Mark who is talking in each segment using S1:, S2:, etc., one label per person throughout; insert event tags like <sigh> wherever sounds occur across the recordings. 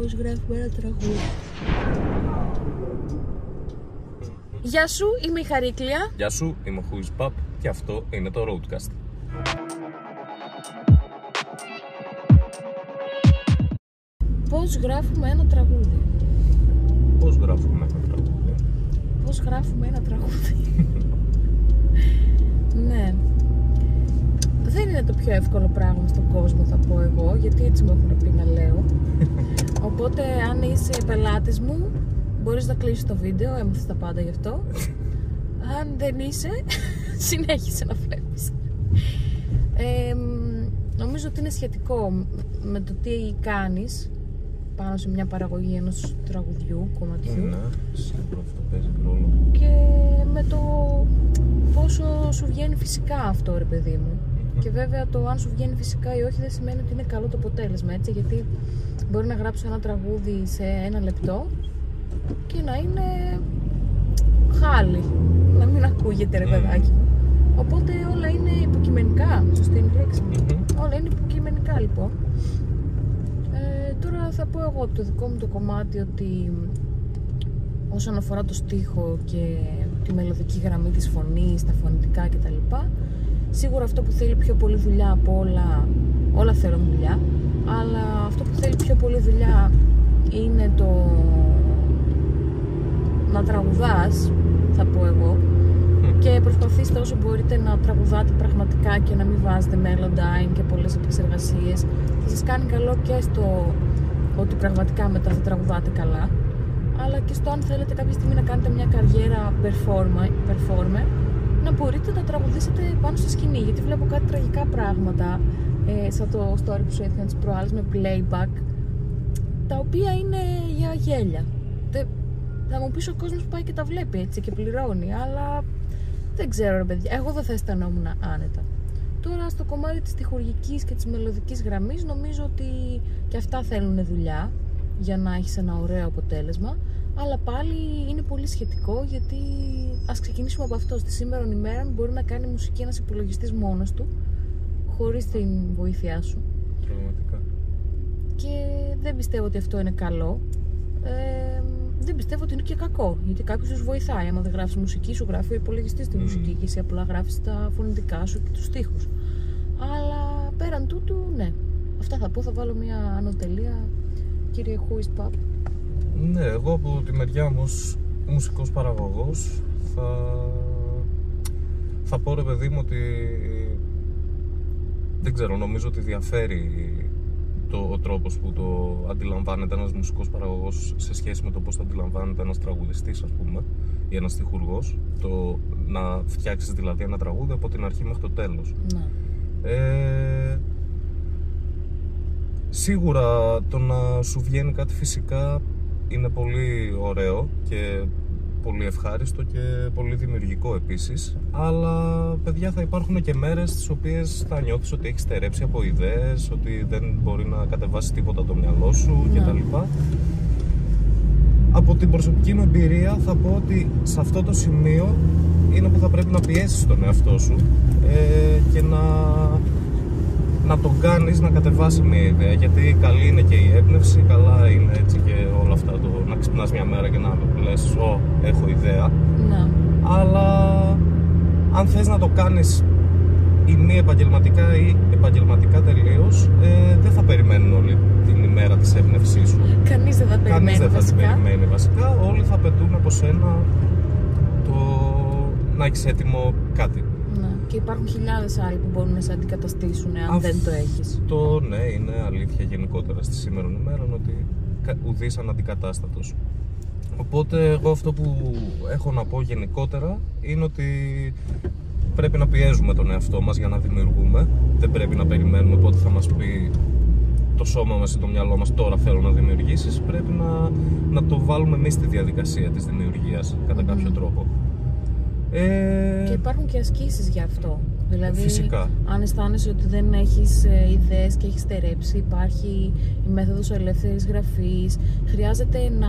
S1: πώς γράφουμε ένα τραγούδι. Γεια σου, είμαι η Χαρίκλια.
S2: Γεια σου, είμαι ο Χουις Παπ και αυτό είναι το Roadcast.
S1: Πώς γράφουμε ένα τραγούδι.
S2: Πώς γράφουμε ένα τραγούδι.
S1: Πώς γράφουμε ένα τραγούδι. <laughs> ναι. Δεν είναι το πιο εύκολο πράγμα στον κόσμο θα πω εγώ, γιατί έτσι μου έχουν πει να λέω. <laughs> Οπότε αν είσαι πελάτης μου, μπορείς να κλείσεις το βίντεο, έμαθες τα πάντα γι' αυτό. <laughs> Αν δεν είσαι, <laughs> συνέχισε να βλέπεις. Ε, νομίζω ότι είναι σχετικό με το τι κάνεις πάνω σε μια παραγωγή ενός τραγουδιού, κομματιού
S2: Ναι, σίγουρα αυτό παίζει ρόλο.
S1: και με το πόσο σου βγαίνει φυσικά αυτό ρε παιδί μου. Και βέβαια το αν σου βγαίνει φυσικά ή όχι δεν σημαίνει ότι είναι καλό το αποτέλεσμα έτσι γιατί μπορεί να γράψω ένα τραγούδι σε ένα λεπτό και να είναι χάλι, να μην ακούγεται ρε
S2: Μμμ.
S1: παιδάκι μου. Οπότε όλα είναι υποκειμενικά, σωστή είναι η λέξη.
S2: Μμμ.
S1: Όλα είναι υποκειμενικά λοιπόν. Ε, τώρα θα πω εγώ το δικό μου το κομμάτι ότι όσον αφορά το στίχο και τη μελωδική γραμμή της φωνής, τα φωνητικά κτλ. Σίγουρα αυτό που θέλει πιο πολύ δουλειά από όλα, όλα θέλουν δουλειά, αλλά αυτό που θέλει πιο πολύ δουλειά είναι το να τραγουδάς, θα πω εγώ, και προσπαθήστε όσο μπορείτε να τραγουδάτε πραγματικά και να μην βάζετε melody και πολλές επεξεργασίες. Θα σας κάνει καλό και στο ότι πραγματικά μετά θα τραγουδάτε καλά, αλλά και στο αν θέλετε κάποια στιγμή να κάνετε μια καριέρα performer, performer να μπορείτε να τραγουδήσετε πάνω στη σκηνή. Γιατί βλέπω κάτι τραγικά πράγματα, ε, σαν το story που σου έδειχαν τις προάλλες με playback, τα οποία είναι για γέλια. Τε- θα μου πεις ο κόσμος που πάει και τα βλέπει έτσι και πληρώνει, αλλά δεν ξέρω ρε παιδιά, εγώ δεν θα αισθανόμουν άνετα. Τώρα στο κομμάτι της τυχουργικής και της μελωδικής γραμμής νομίζω ότι και αυτά θέλουν δουλειά για να έχεις ένα ωραίο αποτέλεσμα αλλά πάλι είναι πολύ σχετικό γιατί ας ξεκινήσουμε από αυτός στη σήμερα ημέρα μπορεί να κάνει μουσική ένας υπολογιστής μόνος του χωρίς την βοήθειά σου
S2: Πραγματικά.
S1: και δεν πιστεύω ότι αυτό είναι καλό. Ε, δεν πιστεύω ότι είναι και κακό. Γιατί κάποιος σου βοηθάει. Άμα δεν γράφεις μουσική, σου γράφει ο υπολογιστής τη
S2: Μμμ.
S1: μουσική και εσύ απλά γράφεις τα φωνητικά σου και τους στίχους. Αλλά πέραν τούτου, ναι. Αυτά θα πω. Θα βάλω μια ανωτελεία. Κύριε Χούις Παπ.
S2: Ναι, εγώ από τη μεριά μου ως μουσικός παραγωγός θα, θα πω ρε παιδί μου ότι δεν ξέρω, νομίζω ότι διαφέρει το, ο τρόπος που το αντιλαμβάνεται ένας μουσικός παραγωγός σε σχέση με το πώς το αντιλαμβάνεται ένας τραγουδιστής ας πούμε ή ένας τυχουργός το να φτιάξεις δηλαδή ένα τραγούδι από την αρχή μέχρι το τέλος
S1: Ναι.
S2: ε, σίγουρα το να σου βγαίνει κάτι φυσικά είναι πολύ ωραίο και πολύ ευχάριστο και πολύ δημιουργικό επίσης αλλά παιδιά θα υπάρχουν και μέρες τις οποίες θα νιώθεις ότι έχεις στερέψει από ιδέες ότι δεν μπορεί να κατεβάσεις τίποτα το μυαλό σου
S1: Ναι.
S2: κτλ από την προσωπική μου εμπειρία θα πω ότι σε αυτό το σημείο είναι που θα πρέπει να πιέσεις τον εαυτό σου ε, και να, να τον κάνεις να κατεβάσει μια ιδέα γιατί καλή είναι και η έμπνευση, καλά είναι έτσι και όλα αυτά το να ξυπνάς μια μέρα και να λες «Ω, έχω ιδέα»
S1: Ναι.
S2: αλλά αν θες να το κάνεις ή μη επαγγελματικά ή επαγγελματικά τελείως ε, δεν θα περιμένουν όλη την ημέρα της έμπνευσής σου
S1: Κανείς δεν θα
S2: Κανείς
S1: περιμένει
S2: δεν θα την
S1: βασικά.
S2: περιμένει βασικά. Όλοι θα πετούν από σένα το να έχεις έτοιμο κάτι.
S1: Ναι. Και υπάρχουν χιλιάδες άλλοι που μπορούν να σε αντικαταστήσουν αν δεν το έχεις.
S2: Αυτό ναι, είναι αλήθεια γενικότερα στη σήμερα ημέρα ότι κα- ουδής αναντικατάστατος. Οπότε εγώ αυτό που έχω να πω γενικότερα είναι ότι πρέπει να πιέζουμε τον εαυτό μας για να δημιουργούμε. Δεν πρέπει να περιμένουμε πότε θα μας πει το σώμα μας ή το μυαλό μας τώρα θέλω να δημιουργήσεις. Πρέπει να, να το βάλουμε εμείς στη διαδικασία της δημιουργίας κατά κάποιο τρόπο. Ε,
S1: Και υπάρχουν και ασκήσεις για αυτό. Δηλαδή,
S2: Φυσικά.
S1: αν αισθάνεσαι ότι δεν έχεις ε, ιδέες και έχεις στερέψει, υπάρχει η μέθοδος ελεύθερης γραφής. Χρειάζεται να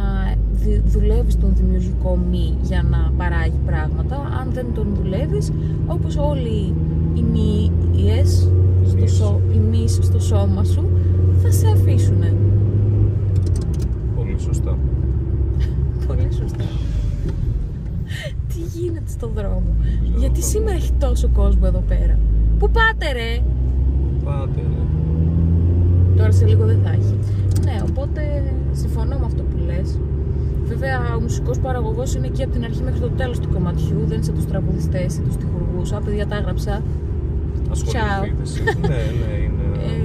S1: δι- δουλεύεις τον δημιουργικό μη για να παράγει πράγματα. Αν δεν τον δουλεύεις, όπως όλοι οι μυίες στο,
S2: Μυς.
S1: σω- οι μυς στο σώμα σου, θα σε αφήσουνε. Στο δρόμο. Γιατί σήμερα έχει τόσο κόσμο εδώ πέρα. Πού πάτε ρε!
S2: Πάτε, ρε.
S1: Τώρα σε λίγο δεν θα έχει. Ναι, οπότε συμφωνώ με αυτό που λες. Βέβαια, ο μουσικός παραγωγός είναι εκεί από την αρχή μέχρι το τέλος του κομματιού. Δεν είναι σαν τους τραγουδιστές ή τους τυχουργούς. Α, παιδιά, τα έγραψα.
S2: Ασχοληθείτε εσείς. ναι, ναι, είναι.
S1: Ε,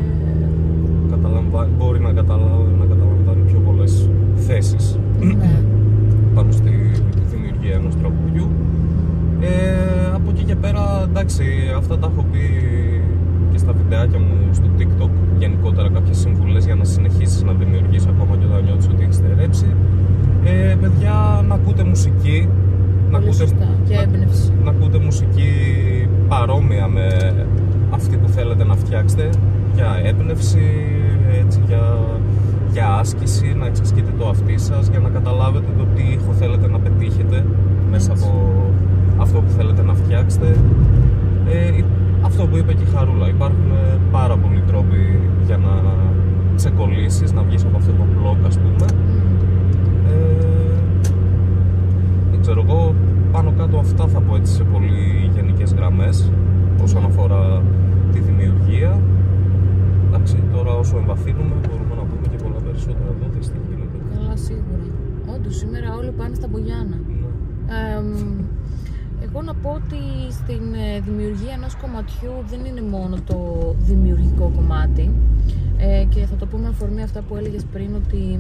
S2: καταλαμβα- Μπορεί να, καταλάβει, να καταλαμβάνει πιο πολλές θέσεις
S1: ναι.
S2: πάνω στη δημιουργία ενός τραγουδιού. Ε, από εκεί και πέρα, εντάξει, αυτά τα έχω πει και στα βιντεάκια μου στο TikTok γενικότερα κάποιες συμβουλές για να συνεχίσεις να δημιουργείς ακόμα και όταν νιώθεις ότι έχεις στερέψει. Ε, παιδιά, να ακούτε μουσική, να
S1: Πολύ
S2: ακούτε,
S1: σωστά. Και
S2: να-
S1: έμπνευση.
S2: να ακούτε μουσική παρόμοια με αυτή που θέλετε να φτιάξετε για έμπνευση, έτσι, για, για άσκηση, να εξασκείτε το αυτί σας για να καταλάβετε το τι ήχο θέλετε να πετύχετε μέσα
S1: Έτσι.
S2: από αυτό που θέλετε να φτιάξετε. Ε, αυτό που είπε και η Χαρούλα, υπάρχουν ε, πάρα πολλοί τρόποι για να ξεκολλήσεις, να βγεις από αυτό το μπλοκ ας πούμε. Ε, δεν ξέρω εγώ, πάνω κάτω αυτά θα πω έτσι σε πολύ γενικές γραμμές όσον
S1: Ναι.
S2: αφορά τη δημιουργία. Εντάξει, τώρα όσο εμβαθύνουμε μπορούμε να πούμε και πολλά περισσότερα εδώ, δεις τι γίνεται.
S1: Καλά, σίγουρα. Όντως, σήμερα όλοι πάνε στα Μπογιάννα.
S2: Ναι.
S1: Εμ, εγώ να πω ότι στην ε, δημιουργία ενός κομματιού δεν είναι μόνο το δημιουργικό κομμάτι ε, και θα το πούμε με αφορμή αυτά που έλεγες πριν ότι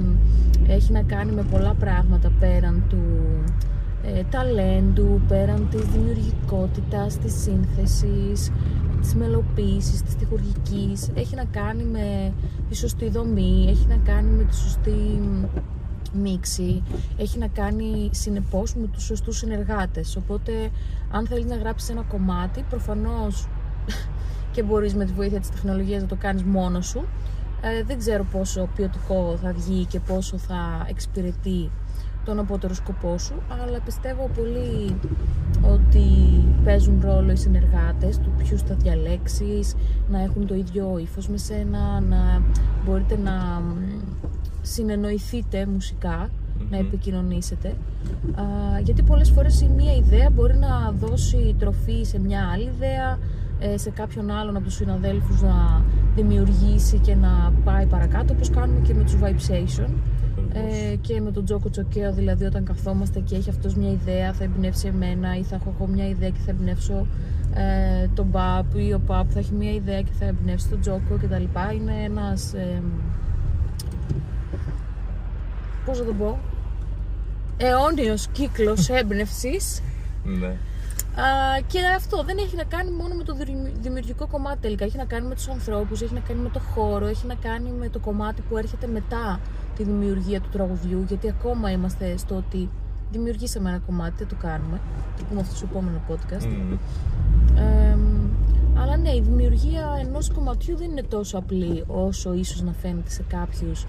S1: έχει να κάνει με πολλά πράγματα πέραν του ε, ταλέντου, πέραν της δημιουργικότητας, της σύνθεσης, της μελοποίησης, της τυχουργικής. Έχει να κάνει με τη σωστή δομή, έχει να κάνει με τη σωστή μίξη, έχει να κάνει συνεπώς με τους σωστούς συνεργάτες. Οπότε, αν θέλεις να γράψεις ένα κομμάτι, προφανώς <laughs> και μπορείς με τη βοήθεια της τεχνολογίας να το κάνεις μόνος σου. Ε, δεν ξέρω πόσο ποιοτικό θα βγει και πόσο θα εξυπηρετεί τον απότερο σκοπό σου, αλλά πιστεύω πολύ ότι παίζουν ρόλο οι συνεργάτες, του ποιους θα διαλέξεις, να έχουν το ίδιο ύφος με σένα, να μπορείτε να μ, συνεννοηθείτε μουσικά, να
S2: Μμμ.
S1: επικοινωνήσετε. Α, γιατί πολλές φορές η μία ιδέα μπορεί να δώσει τροφή σε μια άλλη ιδέα, ε, σε κάποιον άλλον από τους συναδέλφους να δημιουργήσει και να πάει παρακάτω, όπως κάνουμε και με τους Vibesation. Ε, και με τον Τζόκο Τσοκέο, δηλαδή όταν καθόμαστε και έχει αυτός μια ιδέα θα εμπνεύσει εμένα ή θα έχω εγώ μια ιδέα και θα εμπνεύσω ε, τον Παπ ή ο Παπ θα έχει μια ιδέα και θα εμπνεύσει τον Τζόκο κτλ. Είναι ένας, ε, πώς να το πω, αιώνιος κύκλος <laughs> έμπνευσης
S2: Ναι.
S1: Α, και αυτό δεν έχει να κάνει μόνο με το δημιου- δημιουργικό κομμάτι τελικά. Έχει να κάνει με τους ανθρώπους, έχει να κάνει με το χώρο, έχει να κάνει με το κομμάτι που έρχεται μετά τη δημιουργία του τραγουδιού. Γιατί ακόμα είμαστε στο ότι δημιουργήσαμε ένα κομμάτι, δεν το κάνουμε. Το πούμε αυτό στο επόμενο podcast.
S2: Μμμ.
S1: Ε, αλλά ναι, η δημιουργία ενός κομματιού δεν είναι τόσο απλή όσο ίσως να φαίνεται σε κάποιους.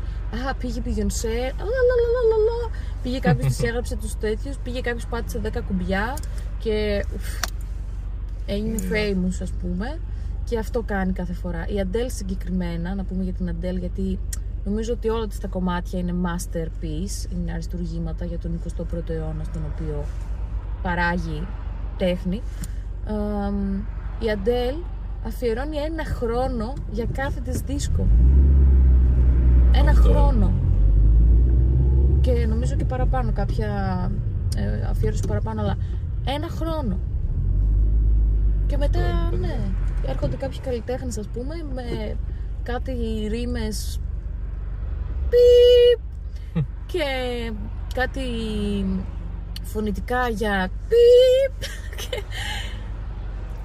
S1: Α, πήγε Beyoncé, λαλαλαλαλα, πήγε κάποιος <laughs> της έγραψε τους τέτοιους, πήγε κάποιος πάτησε 10 κουμπιά και ουφ, έγινε famous ας πούμε και αυτό κάνει κάθε φορά. Η Αντέλ συγκεκριμένα, να πούμε για την Αντέλ γιατί νομίζω ότι όλα της τα κομμάτια είναι masterpiece, είναι αριστουργήματα για τον 21ο αιώνα στον οποίο παράγει τέχνη. Εμ, η Αντέλ αφιερώνει ένα χρόνο για κάθε της δίσκο. Ένα
S2: Αυτό.
S1: χρόνο. Και νομίζω και παραπάνω κάποια ε, αφιέρωση παραπάνω, αλλά ένα χρόνο. Και μετά,
S2: Ε, παιδιά.
S1: ναι, έρχονται κάποιοι καλλιτέχνες, ας πούμε, με κάτι ρήμες πιπ και κάτι φωνητικά για πιπ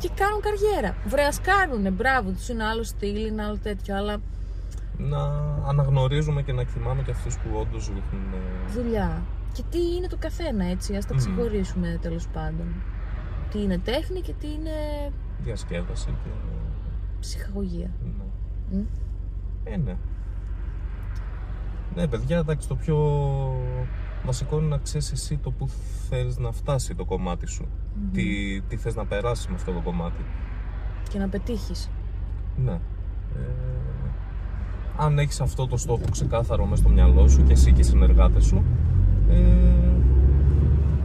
S1: και, και κάνουν καριέρα. Βρε, ας κάνουνε, μπράβο, τους είναι άλλο στυλ, είναι άλλο τέτοιο, αλλά
S2: Να αναγνωρίζουμε και να εκτιμάμε και αυτούς που όντως ρίχνουν ε,
S1: δουλειά. Και τι είναι το καθένα, έτσι, ας τα
S2: Μμμ.
S1: ξεχωρίσουμε τέλος πάντων. Τι είναι τέχνη και τι είναι
S2: διασκέδαση και...
S1: ψυχαγωγία.
S2: Ναι.
S1: Μμ.
S2: Ε, ναι. Ναι, παιδιά, εντάξει, το πιο βασικό είναι να ξέρεις εσύ το που θέλεις να φτάσει το κομμάτι σου. Τι, τι θες να περάσεις με αυτό το κομμάτι.
S1: Και να πετύχεις.
S2: Ναι. Ε, αν έχεις αυτό το στόχο ξεκάθαρο μέσα στο μυαλό σου και εσύ και οι συνεργάτες σου, ε,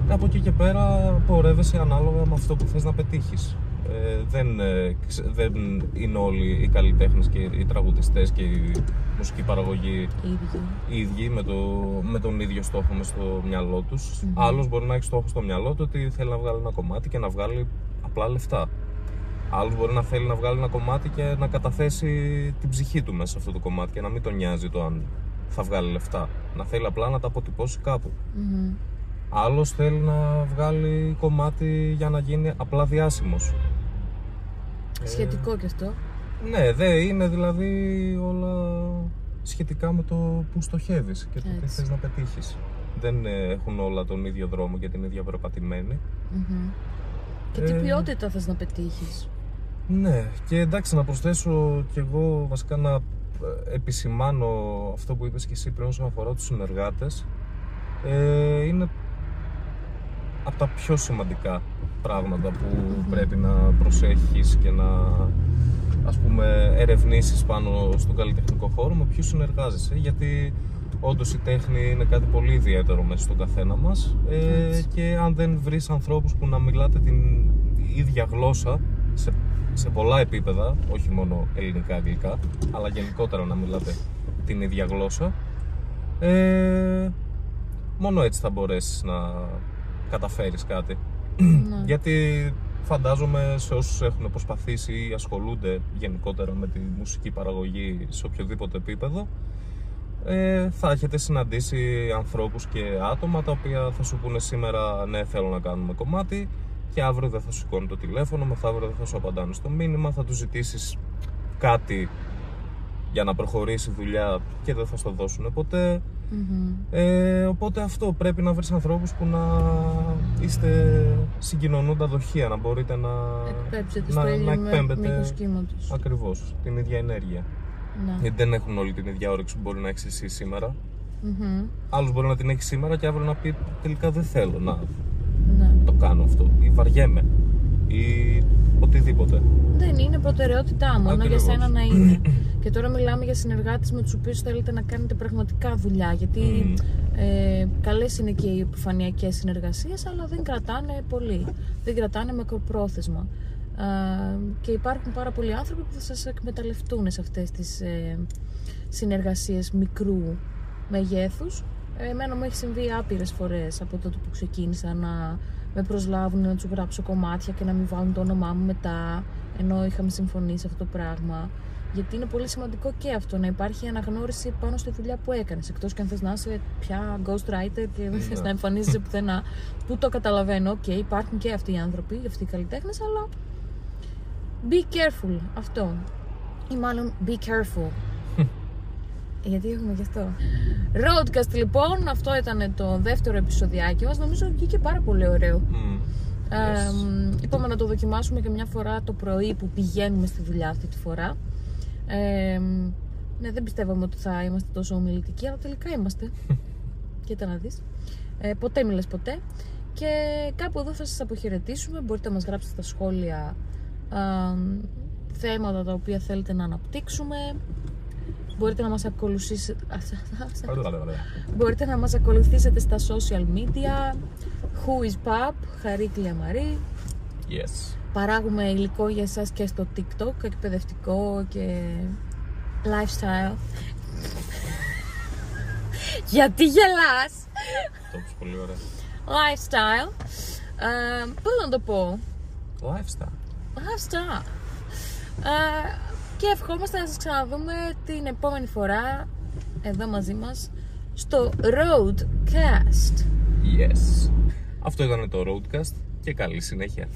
S2: Από εκεί και πέρα πορεύεσαι ανάλογα με αυτό που θες να πετύχεις. Ε, δεν, ε, ξε- δεν είναι όλοι οι καλλιτέχνες και οι τραγουδιστές και η μουσική παραγωγή
S1: Οι ίδιοι.
S2: οι ίδιοι με, το, με τον ίδιο στόχο μες στο μυαλό τους.
S1: Μμμ.
S2: Άλλος μπορεί να έχει στόχο στο μυαλό του ότι θέλει να βγάλει ένα κομμάτι και να βγάλει απλά λεφτά. Άλλος μπορεί να θέλει να βγάλει ένα κομμάτι και να καταθέσει την ψυχή του μέσα σε αυτό το κομμάτι και να μην τον νοιάζει το αν θα βγάλει λεφτά. Να θέλει απλά να τα αποτυπώσει κάπου.
S1: Μμμ.
S2: Άλλος θέλει να βγάλει κομμάτι για να γίνει απλά διάσημος. Ε,
S1: Σχετικό και αυτό.
S2: Ναι, δε είναι δηλαδή όλα σχετικά με το που στοχεύεις και το τι
S1: Έτσι.
S2: θες να πετύχεις. Δεν ε, έχουν όλα τον ίδιο δρόμο και την ίδια περπατημένη.
S1: Μμμ. Και τι
S2: Ε,
S1: ποιότητα θες να πετύχεις.
S2: Ναι, και εντάξει να προσθέσω κι εγώ βασικά να ε, επισημάνω αυτό που είπες και εσύ πριν όσον αφορά τους συνεργάτες. Ε, είναι από τα πιο σημαντικά πράγματα που
S1: Μμμ.
S2: πρέπει να προσέχεις και να ας πούμε ερευνήσεις πάνω στον καλλιτεχνικό χώρο με ποιους συνεργάζεσαι γιατί όντως η τέχνη είναι κάτι πολύ ιδιαίτερο μέσα στον καθένα μας ε,
S1: Έτσι.
S2: και αν δεν βρεις ανθρώπους που να μιλάτε την ίδια γλώσσα σε, σε πολλά επίπεδα, όχι μόνο ελληνικά, αγγλικά αλλά γενικότερα να μιλάτε την ίδια γλώσσα ε, μόνο έτσι θα μπορέσεις να καταφέρεις κάτι
S1: Ναι.
S2: γιατί φαντάζομαι σε όσους έχουν προσπαθήσει ή ασχολούνται γενικότερα με τη μουσική παραγωγή σε οποιοδήποτε επίπεδο ε, θα έχετε συναντήσει ανθρώπους και άτομα τα οποία θα σου πούνε σήμερα ναι θέλω να κάνουμε κομμάτι και αύριο δεν θα σου σηκώνει το τηλέφωνο, μεθαύριο δεν θα σου απαντάνε στο μήνυμα, θα τους ζητήσεις κάτι για να προχωρήσει η δουλειά και δεν θα στο δώσουν ποτέ.
S1: Μμμ.
S2: Ε, οπότε αυτό πρέπει να βρεις ανθρώπους που να είστε συγκοινωνούντα δοχεία, να μπορείτε να,
S1: Εκπέμψετε
S2: να,
S1: στο
S2: να
S1: ίδιο με-
S2: εκπέμπετε
S1: μήκος κύματος.
S2: ακριβώς την ίδια ενέργεια.
S1: Ναι.
S2: Γιατί δεν έχουν όλοι την ίδια όρεξη που μπορεί να έχεις εσύ σήμερα.
S1: Μμμ.
S2: Άλλος μπορεί να την έχεις σήμερα και αύριο να πει τελικά δεν θέλω να
S1: Ναι.
S2: το κάνω αυτό ή βαριέμαι ή οτιδήποτε.
S1: Δεν είναι προτεραιότητά μου, ενώ για
S2: Ακριβώς.
S1: σένα να είναι. και τώρα μιλάμε για συνεργάτες με τους οποίους θέλετε να κάνετε πραγματικά δουλειά. Γιατί
S2: Μμμ.
S1: ε, καλές είναι και οι επιφανειακές συνεργασίες, αλλά δεν κρατάνε πολύ. Δεν κρατάνε μακροπρόθεσμα. Ε, και υπάρχουν πάρα πολλοί άνθρωποι που θα σας εκμεταλλευτούν σε αυτές τις ε, συνεργασίες μικρού μεγέθους. Ε, Εμένα μου έχει συμβεί άπειρες φορές από τότε που ξεκίνησα να με προσλάβουν να τους γράψω κομμάτια και να μην βάλουν το όνομά μου μετά ενώ είχαμε συμφωνήσει αυτό το πράγμα. Γιατί είναι πολύ σημαντικό και αυτό να υπάρχει αναγνώριση πάνω στη δουλειά που έκανες. Εκτός και αν θες να είσαι πια ghostwriter και δεν θες
S2: Ναι.
S1: να εμφανίζεσαι πουθενά. Που το καταλαβαίνω, οκ, υπάρχουν και αυτοί οι άνθρωποι, αυτοί οι καλλιτέχνες, αλλά. Be careful, αυτό. Ή μάλλον be careful. Γιατί έχουμε γι' αυτό. Roadcast λοιπόν, αυτό ήταν το δεύτερο επεισοδιάκι μας. Νομίζω βγήκε πάρα πολύ ωραίο.
S2: Μμ.
S1: Ε,
S2: Yes.
S1: μ, είπαμε να το δοκιμάσουμε και μια φορά το πρωί που πηγαίνουμε στη δουλειά αυτή τη φορά. Ε, μ, ναι, δεν πιστεύαμε ότι θα είμαστε τόσο ομιλητικοί, αλλά τελικά είμαστε. <laughs> Κοίτα να δεις. Ε, ποτέ μιλες ποτέ. Και κάπου εδώ θα σας αποχαιρετήσουμε. Μπορείτε να μας γράψετε στα σχόλια α, μ, θέματα τα οποία θέλετε να αναπτύξουμε. Μπορείτε να μας ακολουθήσετε... Μπορείτε να μας ακολουθήσετε στα social media Who is Pub, Χαρίκλια Μαρή
S2: Yes.
S1: Παράγουμε υλικό για εσάς και στο TikTok, εκπαιδευτικό και lifestyle <laughs> Γιατί γελάς;
S2: Αυτό που είναι πολύ ωραία.
S1: Lifestyle ε, Πώς να το πω;
S2: Lifestyle.
S1: Lifestyle ε, Και ευχόμαστε να σας ξαναδούμε την επόμενη φορά Εδώ μαζί μας Στο Roadcast
S2: Yes. Αυτό ήταν το Roadcast και καλή συνέχεια.